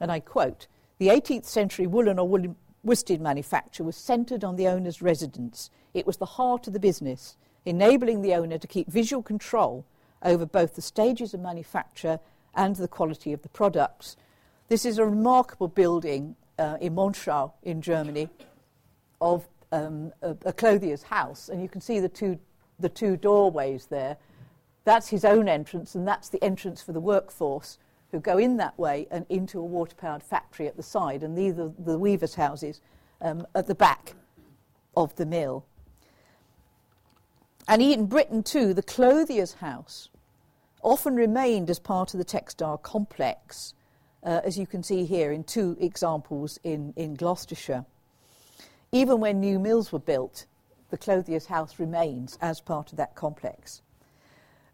and I quote, the 18th century woolen or woolen worsted manufacture was centred on the owner's residence. It was the heart of the business enabling the owner to keep visual control over both the stages of manufacture and the quality of the products. This is a remarkable building uh, in Monschau in Germany of um, a, a, clothier's house, and you can see the two, the two doorways there. That's his own entrance, and that's the entrance for the workforce who go in that way and into a water powered factory at the side, and these are the weavers' houses um, at the back of the mill. And in Britain, too, the clothier's house often remained as part of the textile complex, uh, as you can see here in two examples in, in Gloucestershire. Even when new mills were built, the clothier's house remains as part of that complex.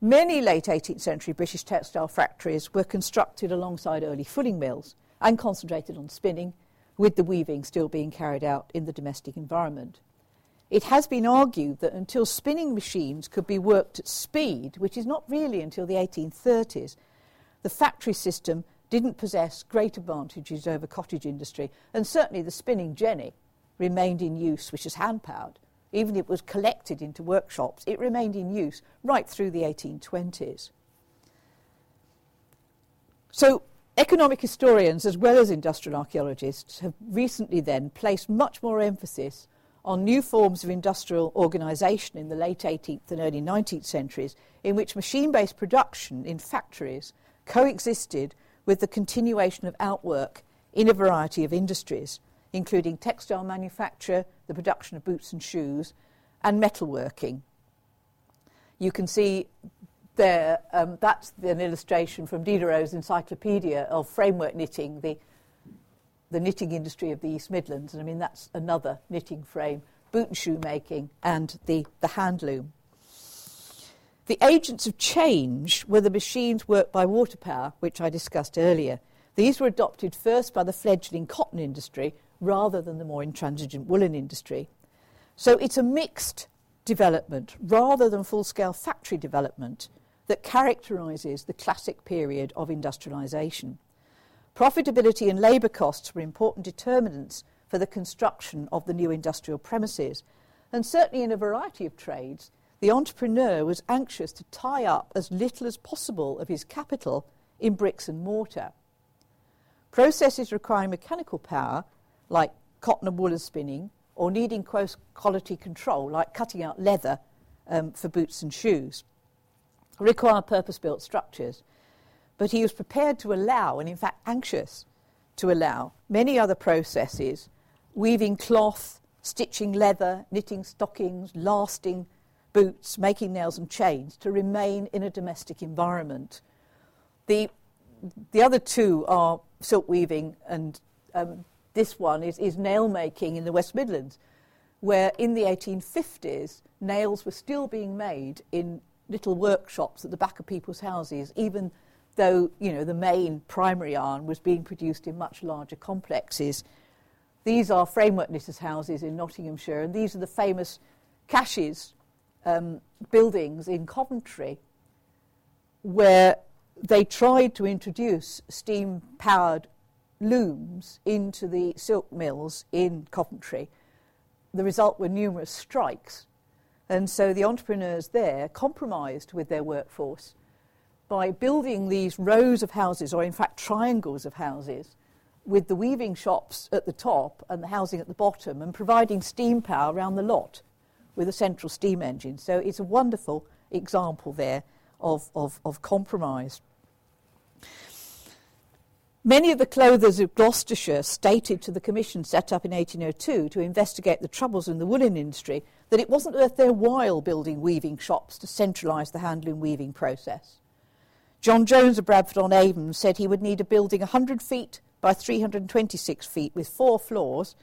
Many late 18th century British textile factories were constructed alongside early fulling mills and concentrated on spinning, with the weaving still being carried out in the domestic environment. It has been argued that until spinning machines could be worked at speed, which is not really until the 1830s, the factory system didn't possess great advantages over cottage industry, and certainly the spinning jenny remained in use, which is hand powered. Even if it was collected into workshops, it remained in use right through the 1820s. So, economic historians, as well as industrial archaeologists, have recently then placed much more emphasis on new forms of industrial organisation in the late 18th and early 19th centuries, in which machine based production in factories coexisted with the continuation of outwork in a variety of industries, including textile manufacture, the production of boots and shoes, and metalworking. You can see there, um, that's an illustration from Diderot's encyclopedia of framework knitting, the the knitting industry of the East Midlands, and I mean that's another knitting frame, boot and shoe making, and the, the hand loom. The agents of change were the machines worked by water power, which I discussed earlier. These were adopted first by the fledgling cotton industry rather than the more intransigent woolen industry. So it's a mixed development rather than full scale factory development that characterises the classic period of industrialisation. Profitability and labour costs were important determinants for the construction of the new industrial premises, and certainly in a variety of trades, the entrepreneur was anxious to tie up as little as possible of his capital in bricks and mortar. Processes requiring mechanical power, like cotton and wool spinning, or needing close quality control, like cutting out leather um, for boots and shoes, require purpose built structures but he was prepared to allow, and in fact anxious to allow, many other processes weaving cloth, stitching leather, knitting stockings, lasting boots, making nails and chains to remain in a domestic environment. The, the other two are silk weaving, and um, this one is, is nail making in the West Midlands, where in the 1850s nails were still being made in little workshops at the back of people's houses, even though you know the main primary iron was being produced in much larger complexes. These are framework knitters' houses in Nottinghamshire, and these are the famous Cash's um, buildings in Coventry, where they tried to introduce steam-powered looms into the silk mills in Coventry. the result were numerous strikes. And so the entrepreneurs there compromised with their workforce by building these rows of houses, or in fact triangles of houses, with the weaving shops at the top and the housing at the bottom, and providing steam power around the lot with a central steam engine. So it's a wonderful example there of, of, of compromise. Many of the clothers of Gloucestershire stated to the commission set up in 1802 to investigate the troubles in the woolen industry that it wasn't worth their while building weaving shops to centralise the handloom weaving process. John Jones of Bradford on Avon said he would need a building 100 feet by 326 feet with four floors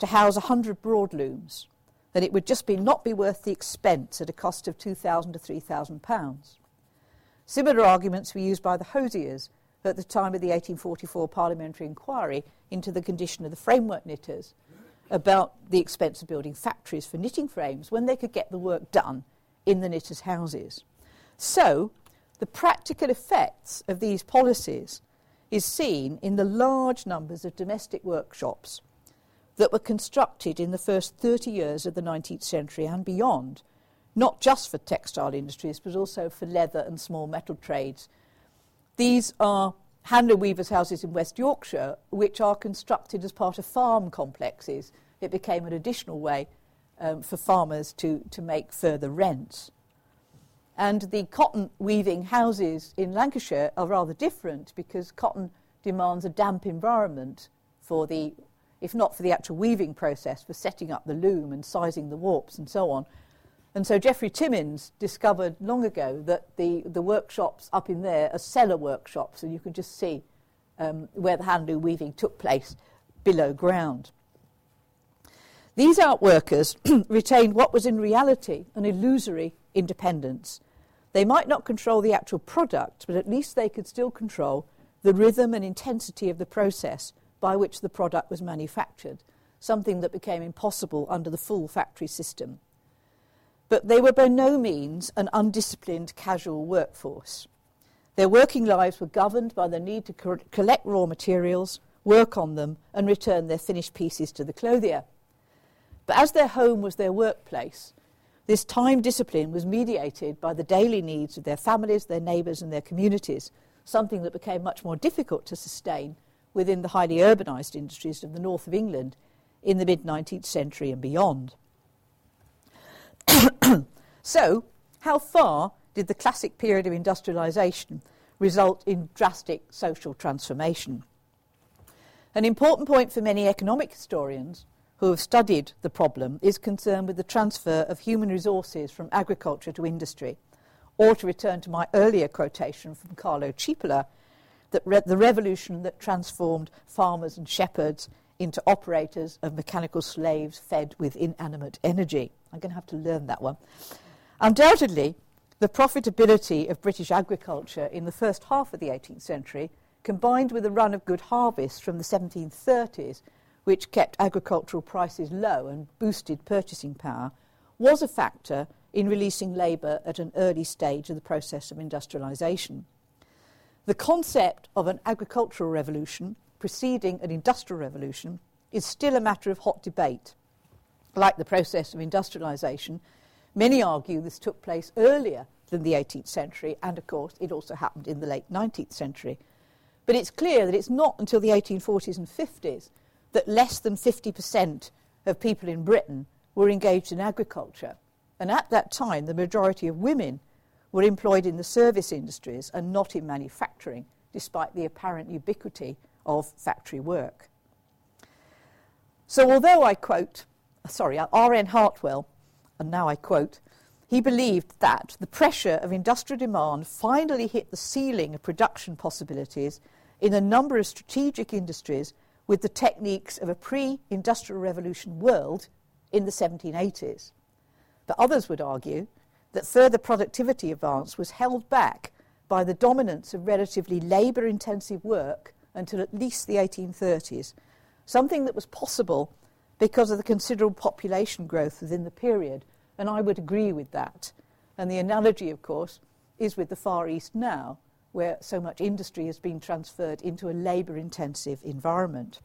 to house 100 broadlooms, that it would just be not be worth the expense at a cost of 2,000 to 3,000 pounds. Similar arguments were used by the hosiers at the time of the 1844 parliamentary inquiry into the condition of the framework knitters about the expense of building factories for knitting frames when they could get the work done in the knitters' houses. So, the practical effects of these policies is seen in the large numbers of domestic workshops that were constructed in the first 30 years of the 19th century and beyond, not just for textile industries but also for leather and small metal trades. These are handloom weavers' houses in West Yorkshire, which are constructed as part of farm complexes. It became an additional way um, for farmers to, to make further rents. And the cotton weaving houses in Lancashire are rather different because cotton demands a damp environment for the, if not for the actual weaving process, for setting up the loom and sizing the warps and so on. And so Geoffrey Timmins discovered long ago that the, the workshops up in there are cellar workshops, and you can just see um, where the handloom weaving took place below ground. These outworkers retained what was in reality an illusory independence they might not control the actual product, but at least they could still control the rhythm and intensity of the process by which the product was manufactured, something that became impossible under the full factory system. But they were by no means an undisciplined casual workforce. Their working lives were governed by the need to co- collect raw materials, work on them, and return their finished pieces to the clothier. But as their home was their workplace, this time discipline was mediated by the daily needs of their families, their neighbours, and their communities, something that became much more difficult to sustain within the highly urbanised industries of the north of England in the mid 19th century and beyond. so, how far did the classic period of industrialisation result in drastic social transformation? An important point for many economic historians who have studied the problem is concerned with the transfer of human resources from agriculture to industry. Or to return to my earlier quotation from Carlo Cipolla, that re- the revolution that transformed farmers and shepherds into operators of mechanical slaves fed with inanimate energy. I'm going to have to learn that one. Undoubtedly, the profitability of British agriculture in the first half of the 18th century, combined with a run of good harvests from the 1730s, which kept agricultural prices low and boosted purchasing power, was a factor in releasing labour at an early stage of the process of industrialisation. The concept of an agricultural revolution preceding an industrial revolution is still a matter of hot debate. Like the process of industrialisation, many argue this took place earlier than the 18th century, and of course, it also happened in the late 19th century. But it's clear that it's not until the 1840s and 50s that less than 50% of people in Britain were engaged in agriculture. And at that time, the majority of women were employed in the service industries and not in manufacturing, despite the apparent ubiquity of factory work. So, although I quote, sorry, R.M. Hartwell, and now I quote, he believed that the pressure of industrial demand finally hit the ceiling of production possibilities in a number of strategic industries with the techniques of a pre industrial revolution world in the 1780s. But others would argue that further productivity advance was held back by the dominance of relatively labour intensive work until at least the 1830s, something that was possible because of the considerable population growth within the period. And I would agree with that. And the analogy, of course, is with the Far East now, where so much industry has been transferred into a labour intensive environment.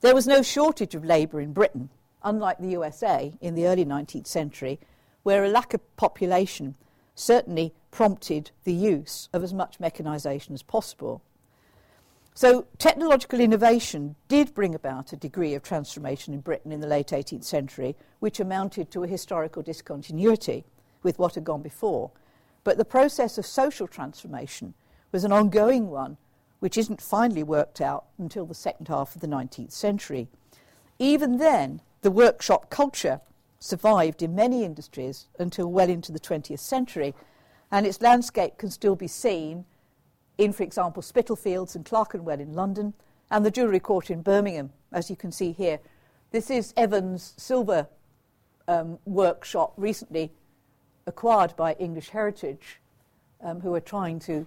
There was no shortage of labour in Britain, unlike the USA in the early 19th century, where a lack of population certainly prompted the use of as much mechanisation as possible. So, technological innovation did bring about a degree of transformation in Britain in the late 18th century, which amounted to a historical discontinuity with what had gone before. But the process of social transformation was an ongoing one, which isn't finally worked out until the second half of the 19th century. Even then, the workshop culture survived in many industries until well into the 20th century, and its landscape can still be seen in, for example, Spitalfields and Clerkenwell in London, and the Jewellery Court in Birmingham, as you can see here. This is Evans Silver um, Workshop, recently acquired by English Heritage, um, who are trying to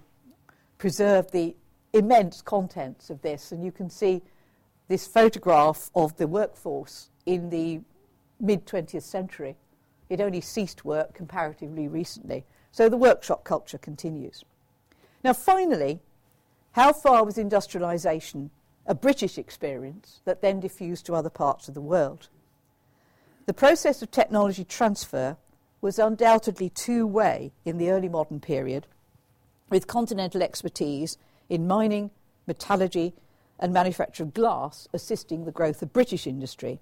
preserve the immense contents of this. And you can see this photograph of the workforce in the mid 20th century. It only ceased work comparatively recently. So the workshop culture continues. Now, finally, how far was industrialisation a British experience that then diffused to other parts of the world? The process of technology transfer was undoubtedly two way in the early modern period, with continental expertise in mining, metallurgy, and manufacture of glass assisting the growth of British industry.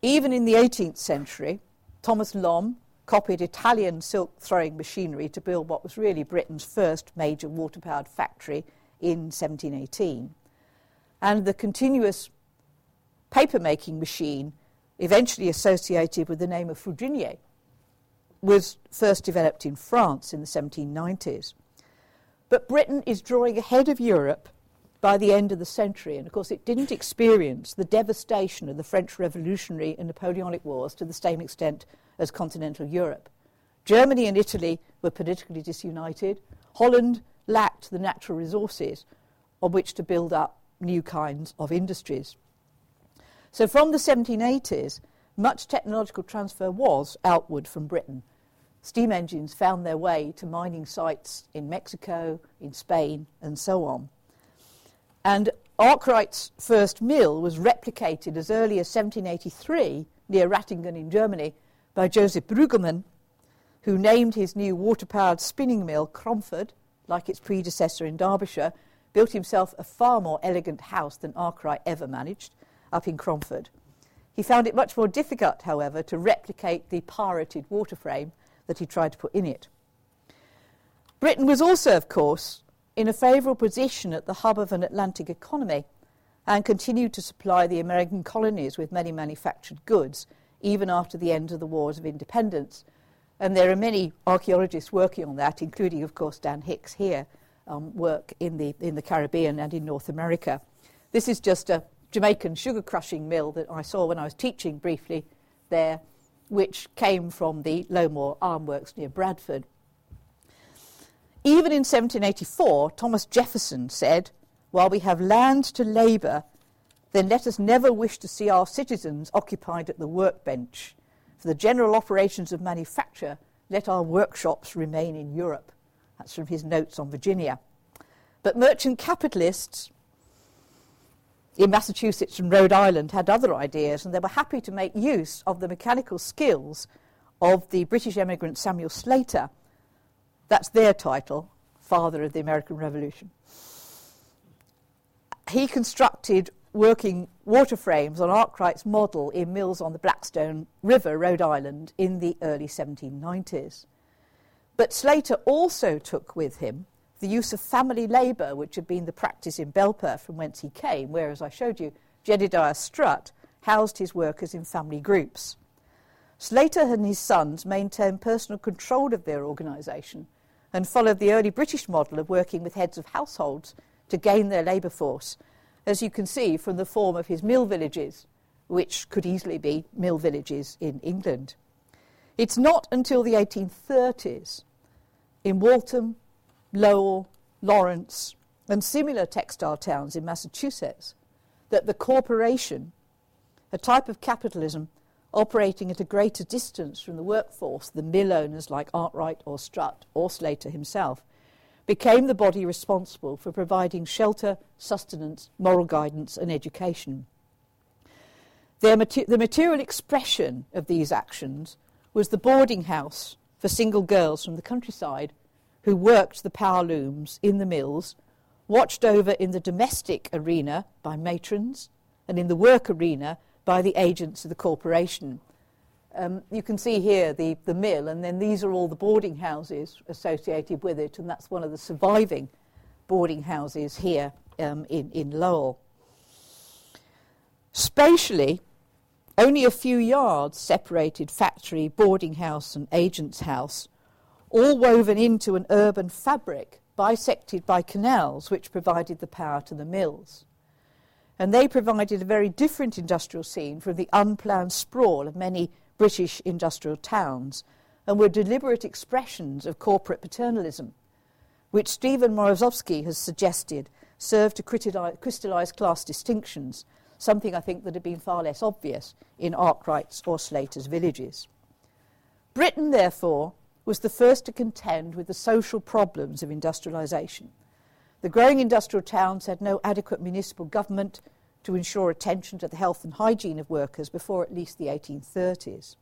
Even in the 18th century, Thomas Lombe copied Italian silk throwing machinery to build what was really Britain's first major water powered factory in 1718. And the continuous paper making machine, eventually associated with the name of Fourdrinier, was first developed in France in the 1790s. But Britain is drawing ahead of Europe by the end of the century, and of course, it didn't experience the devastation of the French Revolutionary and Napoleonic Wars to the same extent as continental Europe. Germany and Italy were politically disunited. Holland lacked the natural resources on which to build up new kinds of industries. So from the 1780s, much technological transfer was outward from Britain. Steam engines found their way to mining sites in Mexico, in Spain, and so on. And Arkwright's first mill was replicated as early as 1783 near Ratingen in Germany by Joseph Brügelmann, who named his new water powered spinning mill Cromford, like its predecessor in Derbyshire, built himself a far more elegant house than Arkwright ever managed up in Cromford. He found it much more difficult, however, to replicate the pirated water frame that he tried to put in it. Britain was also, of course, in a favourable position at the hub of an Atlantic economy and continued to supply the American colonies with many manufactured goods even after the end of the Wars of Independence. And there are many archaeologists working on that, including, of course, Dan Hicks here, um, work in the, in the Caribbean and in North America. This is just a Jamaican sugar crushing mill that I saw when I was teaching briefly there, which came from the Low Moor Ironworks near Bradford. Even in 1784, Thomas Jefferson said, While we have land to labour then let us never wish to see our citizens occupied at the workbench. For the general operations of manufacture, let our workshops remain in Europe. That's from his notes on Virginia. But merchant capitalists in Massachusetts and Rhode Island had other ideas, and they were happy to make use of the mechanical skills of the British emigrant Samuel Slater. That's their title, father of the American Revolution. He constructed working water frames on Arkwright's model in mills on the Blackstone River, Rhode Island, in the early 1790s. But Slater also took with him the use of family labour, which had been the practice in Belper from whence he came, where, as I showed you, Jedediah Strutt housed his workers in family groups. Slater and his sons maintained personal control of their organisation and followed the early British model of working with heads of households to gain their labour force as you can see from the form of his mill villages, which could easily be mill villages in England. It's not until the 1830s in Waltham, Lowell, Lawrence, and similar textile towns in Massachusetts that the corporation, a type of capitalism operating at a greater distance from the workforce than mill owners like Arkwright or Strutt or Slater himself, became the body responsible for providing shelter, sustenance, moral guidance, and education. Mater- the material expression of these actions was the boarding house for single girls from the countryside who worked the power looms in the mills, watched over in the domestic arena by matrons, and in the work arena by the agents of the corporation. Um, you can see here the, the mill, and then these are all the boarding houses associated with it, and that's one of the surviving boarding houses here um, in, in Lowell. Spatially, only a few yards separated factory, boarding house, and agent's house, all woven into an urban fabric bisected by canals which provided the power to the mills and they provided a very different industrial scene from the unplanned sprawl of many British industrial towns and were deliberate expressions of corporate paternalism, which Stephen Mrozowski has suggested served to crystallise class distinctions, something I think that had been far less obvious in Arkwright's or Slater's villages. Britain, therefore, was the first to contend with the social problems of industrialisation – the growing industrial towns had no adequate municipal government to ensure attention to the health and hygiene of workers before at least the 1830s.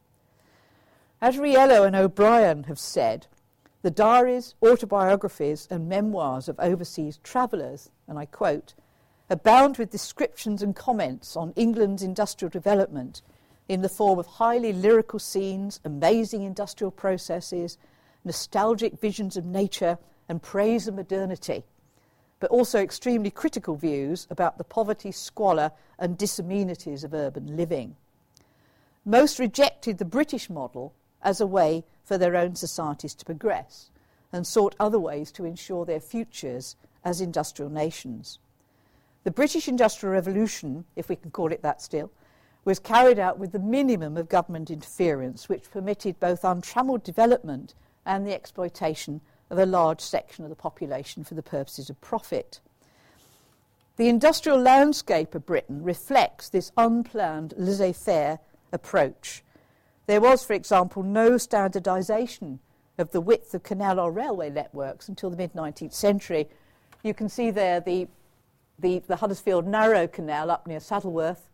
As Riello and O'Brien have said, the diaries, autobiographies, and memoirs of overseas travellers, and I quote, abound with descriptions and comments on England's industrial development in the form of highly lyrical scenes, amazing industrial processes, nostalgic visions of nature, and praise of modernity but also extremely critical views about the poverty, squalor, and disamenities of urban living. Most rejected the British model as a way for their own societies to progress and sought other ways to ensure their futures as industrial nations. The British Industrial Revolution, if we can call it that still, was carried out with the minimum of government interference, which permitted both untrammelled development and the exploitation of a large section of the population for the purposes of profit. The industrial landscape of Britain reflects this unplanned laissez faire approach. There was, for example, no standardisation of the width of canal or railway networks until the mid 19th century. You can see there the, the, the Huddersfield Narrow Canal up near Saddleworth,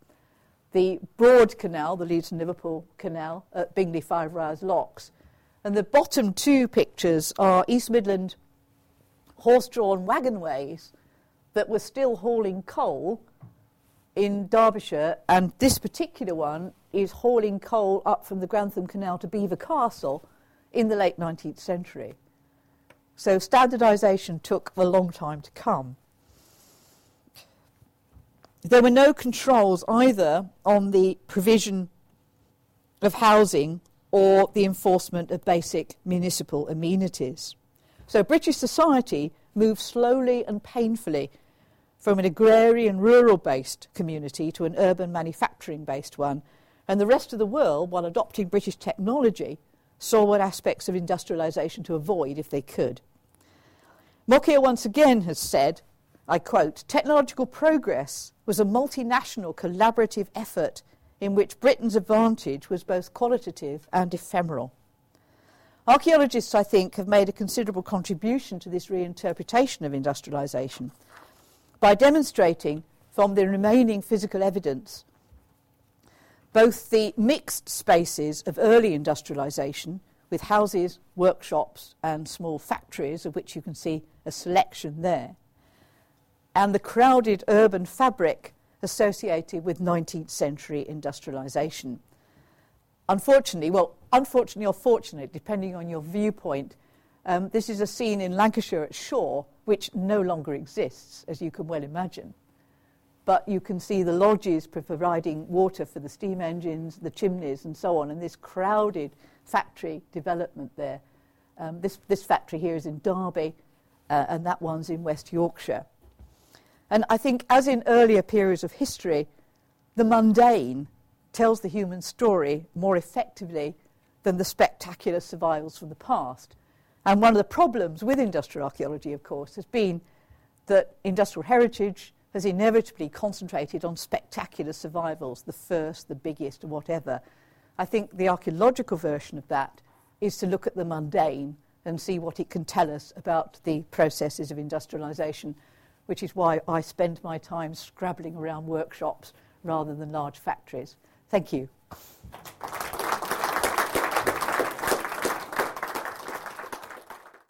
the Broad Canal, the Leeds and Liverpool Canal at Bingley Five Rise Locks, and the bottom two pictures are East Midland horse drawn wagonways that were still hauling coal in Derbyshire, and this particular one is hauling coal up from the Grantham Canal to Belvoir Castle in the late 19th century. So standardisation took a long time to come. There were no controls either on the provision of housing or the enforcement of basic municipal amenities. So British society moved slowly and painfully from an agrarian, rural based community to an urban, manufacturing based one, and the rest of the world, while adopting British technology, saw what aspects of industrialisation to avoid if they could. Mokyr once again has said, I quote, technological progress was a multinational collaborative effort in which Britain's advantage was both qualitative and ephemeral. Archaeologists, I think, have made a considerable contribution to this reinterpretation of industrialisation by demonstrating from the remaining physical evidence both the mixed spaces of early industrialisation with houses, workshops, and small factories, of which you can see a selection there, and the crowded urban fabric associated with 19th century industrialisation. Unfortunately, well, unfortunately or fortunately, depending on your viewpoint, um, this is a scene in Lancashire at Shaw which no longer exists, as you can well imagine. But you can see the lodges providing water for the steam engines, the chimneys, and so on, and this crowded factory development there. Um, this, this factory here is in Derby, uh, and that one's in West Yorkshire. And I think, as in earlier periods of history, the mundane tells the human story more effectively than the spectacular survivals from the past. And one of the problems with industrial archaeology, of course, has been that industrial heritage has inevitably concentrated on spectacular survivals, the first, the biggest, whatever. I think the archaeological version of that is to look at the mundane and see what it can tell us about the processes of industrialization which is why I spend my time scrabbling around workshops rather than large factories. Thank you.